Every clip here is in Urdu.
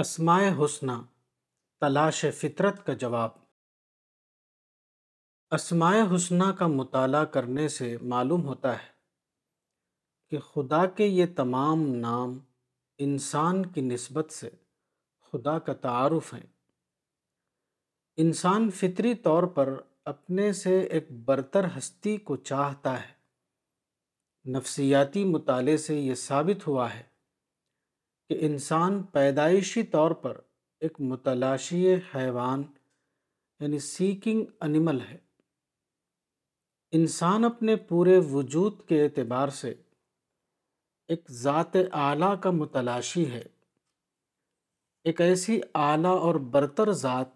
اسماء حسنہ، تلاش فطرت کا جواب۔ اسماء حسنہ کا مطالعہ کرنے سے معلوم ہوتا ہے کہ خدا کے یہ تمام نام انسان کی نسبت سے خدا کا تعارف ہیں۔ انسان فطری طور پر اپنے سے ایک برتر ہستی کو چاہتا ہے۔ نفسیاتی مطالعے سے یہ ثابت ہوا ہے کہ انسان پیدائشی طور پر ایک متلاشی حیوان یعنی سیکنگ انیمل ہے۔ انسان اپنے پورے وجود کے اعتبار سے ایک ذات اعلیٰ کا متلاشی ہے۔ ایک ایسی اعلیٰ اور برتر ذات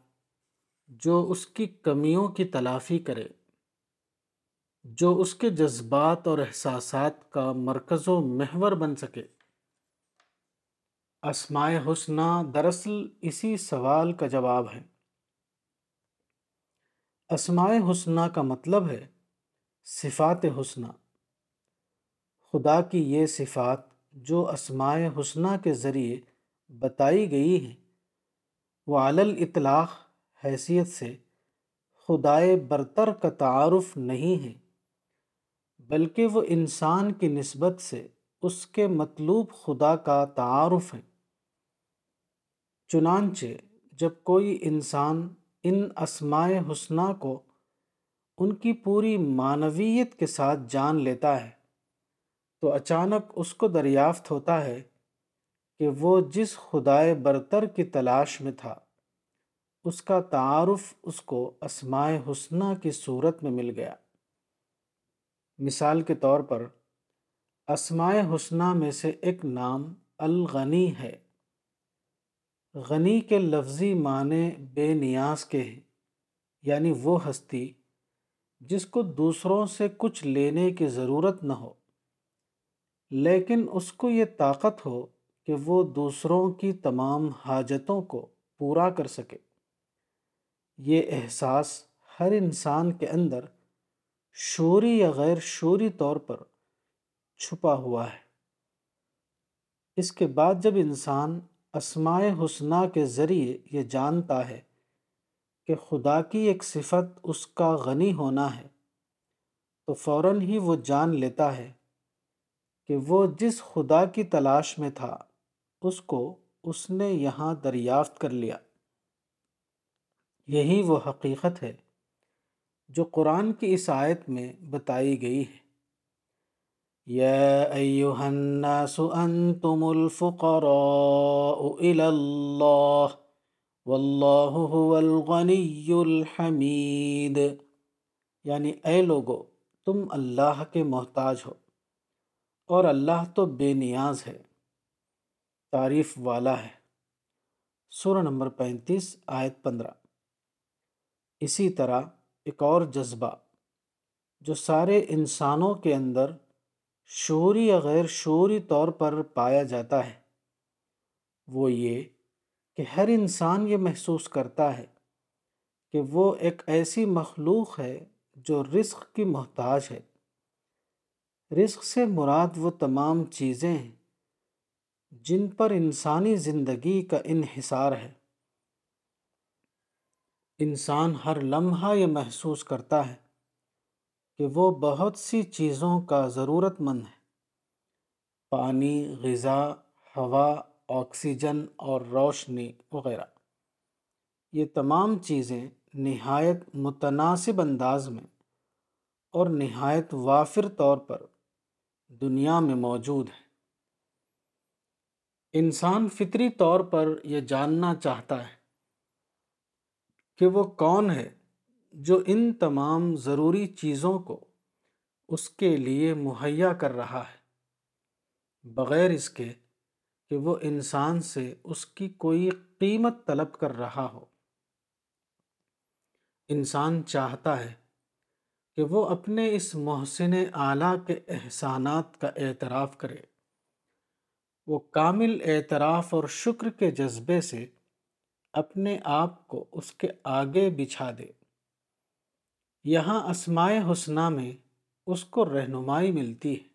جو اس کی کمیوں کی تلافی کرے، جو اس کے جذبات اور احساسات کا مرکز و محور بن سکے۔ اسماء حسنہ دراصل اسی سوال کا جواب ہے۔ اسماء حسنہ کا مطلب ہے صفات حسنہ۔ خدا کی یہ صفات جو اسماء حسنہ کے ذریعے بتائی گئی ہیں، وہ علل اطلاق حیثیت سے خدائے برتر کا تعارف نہیں ہے بلکہ وہ انسان کی نسبت سے اس کے مطلوب خدا کا تعارف ہے چنانچہ جب کوئی انسان ان اسماء حسنہ کو ان کی پوری معنویت کے ساتھ جان لیتا ہے، تو اچانک اس کو دریافت ہوتا ہے کہ وہ جس خدائے برتر کی تلاش میں تھا، اس کا تعارف اس کو اسماء حسنہ کی صورت میں مل گیا۔ مثال کے طور پر، اسماء حسنہ میں سے ایک نام الغنی ہے۔ غنی کے لفظی معنی بے نیاز کے ہیں یعنی وہ ہستی جس کو دوسروں سے کچھ لینے کی ضرورت نہ ہو۔ لیکن اس کو یہ طاقت ہو کہ وہ دوسروں کی تمام حاجتوں کو پورا کر سکے۔ یہ احساس ہر انسان کے اندر شوری یا غیر شوری طور پر چھپا ہوا ہے۔ اس کے بعد جب انسان اسماء حسنہ کے ذریعے یہ جانتا ہے کہ خدا کی ایک صفت اس کا غنی ہونا ہے، تو فوراً ہی وہ جان لیتا ہے کہ وہ جس خدا کی تلاش میں تھا، اس کو اس نے یہاں دریافت کر لیا۔ یہی وہ حقیقت ہے جو قرآن کی اس آیت میں بتائی گئی ہے۔ يا أيها الناس أنتم الفقراء إلى الله والله هو الغني الحميد۔ یعنی اے لوگو، تم اللہ کے محتاج ہو اور اللہ تو بے نیاز ہے، تعریف والا ہے۔ سورہ نمبر پینتیس، آیت پندرہ۔ اسی طرح ایک اور جذبہ جو سارے انسانوں کے اندر شعوری یا غیر شعوری طور پر پایا جاتا ہے۔ وہ یہ کہ ہر انسان یہ محسوس کرتا ہے کہ وہ ایک ایسی مخلوق ہے جو رزق کی محتاج ہے۔ رزق سے مراد وہ تمام چیزیں ہیں جن پر انسانی زندگی کا انحصار ہے۔ انسان ہر لمحہ یہ محسوس کرتا ہے کہ وہ بہت سی چیزوں کا ضرورت مند ہے پانی، غذا، ہوا، آکسیجن اور روشنی وغیرہ۔ یہ تمام چیزیں نہایت متناسب انداز میں اور نہایت وافر طور پر دنیا میں موجود ہیں۔ انسان فطری طور پر یہ جاننا چاہتا ہے کہ وہ کون ہے جو ان تمام ضروری چیزوں کو اس کے لیے مہیا کر رہا ہے، بغیر اس کے کہ وہ انسان سے اس کی کوئی قیمت طلب کر رہا ہو۔ انسان چاہتا ہے کہ وہ اپنے اس محسن اعلیٰ کے احسانات کا اعتراف کرے۔ وہ کامل اعتراف اور شکر کے جذبے سے اپنے آپ کو اس کے آگے بچھا دے۔ یہاں اسماء حسنہ میں اس کو رہنمائی ملتی ہے۔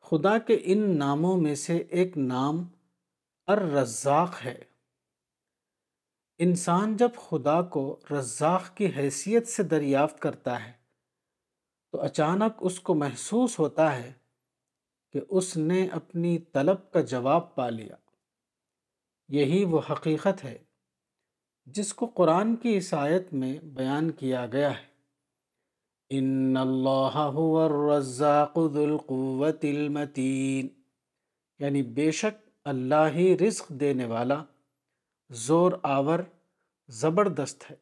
خدا کے ان ناموں میں سے ایک نام الرزاق ہے۔ انسان جب خدا کو رزاق کی حیثیت سے دریافت کرتا ہے، تو اچانک اس کو محسوس ہوتا ہے کہ اس نے اپنی طلب کا جواب پا لیا۔ یہی وہ حقیقت ہے جس کو قرآن کی عیسائیت میں بیان کیا گیا ہے۔ ان اللہ هو الرزاق ذو القوت المتین یعنی بے شک اللہ ہی رزق دینے والا زور آور زبردست ہے۔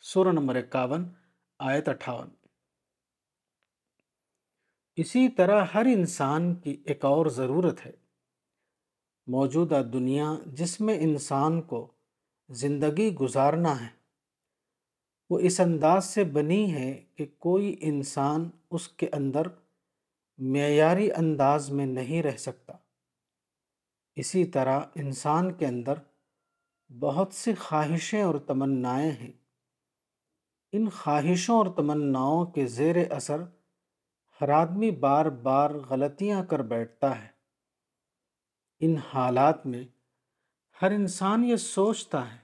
سورہ نمبر اکاون، آیت اٹھاون۔ اسی طرح ہر انسان کی ایک اور ضرورت ہے۔ موجودہ دنیا جس میں انسان کو زندگی گزارنا ہے۔ وہ اس انداز سے بنی ہے کہ کوئی انسان اس کے اندر معیاری انداز میں نہیں رہ سکتا۔ اسی طرح انسان کے اندر بہت سی خواہشیں اور تمنائیں ہیں۔ ان خواہشوں اور تمناؤں کے زیر اثر ہر آدمی بار بار غلطیاں کر بیٹھتا ہے۔ ان حالات میں ہر انسان یہ سوچتا ہے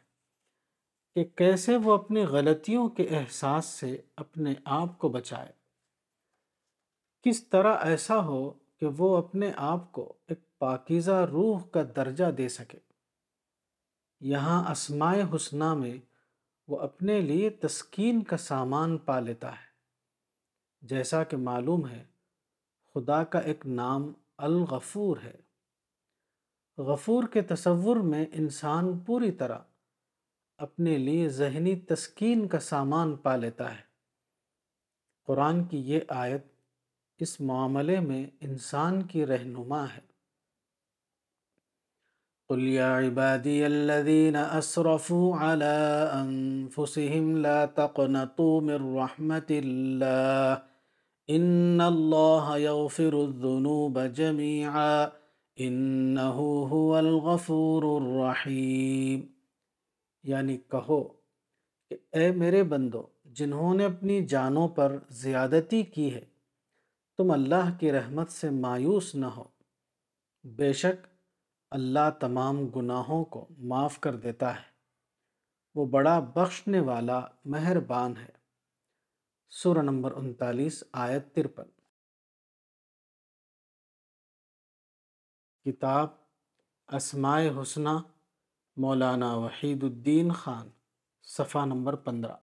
کہ کیسے وہ اپنی غلطیوں کے احساس سے اپنے آپ کو بچائے۔ کس طرح ایسا ہو کہ وہ اپنے آپ کو ایک پاکیزہ روح کا درجہ دے سکے۔ یہاں اسماء حسنہ میں وہ اپنے لیے تسکین کا سامان پا لیتا ہے۔ جیسا کہ معلوم ہے، خدا کا ایک نام الغفور ہے۔ غفور کے تصور میں انسان پوری طرح اپنے لیے ذہنی تسکین کا سامان پا لیتا ہے۔ قرآن کی یہ آیت اس معاملے میں انسان کی رہنما ہے۔ قل يا عبادي الذين أسرفوا على أنفسهم لا تقنطوا من رحمة الله إن الله يغفر الذنوب جميعا إنه هو الغفور الرحيم۔ یعنی کہو کہ اے میرے بندو، جنہوں نے اپنی جانوں پر زیادتی کی ہے، تم اللہ کی رحمت سے مایوس نہ ہو۔ بے شک اللہ تمام گناہوں کو معاف کر دیتا ہے۔ وہ بڑا بخشنے والا مہربان ہے۔ سورہ نمبر انتالیس، آیت ترپن۔ کتاب اسماء حسنہ مولانا وحید الدین خان صفحہ نمبر پندرہ۔